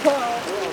そう。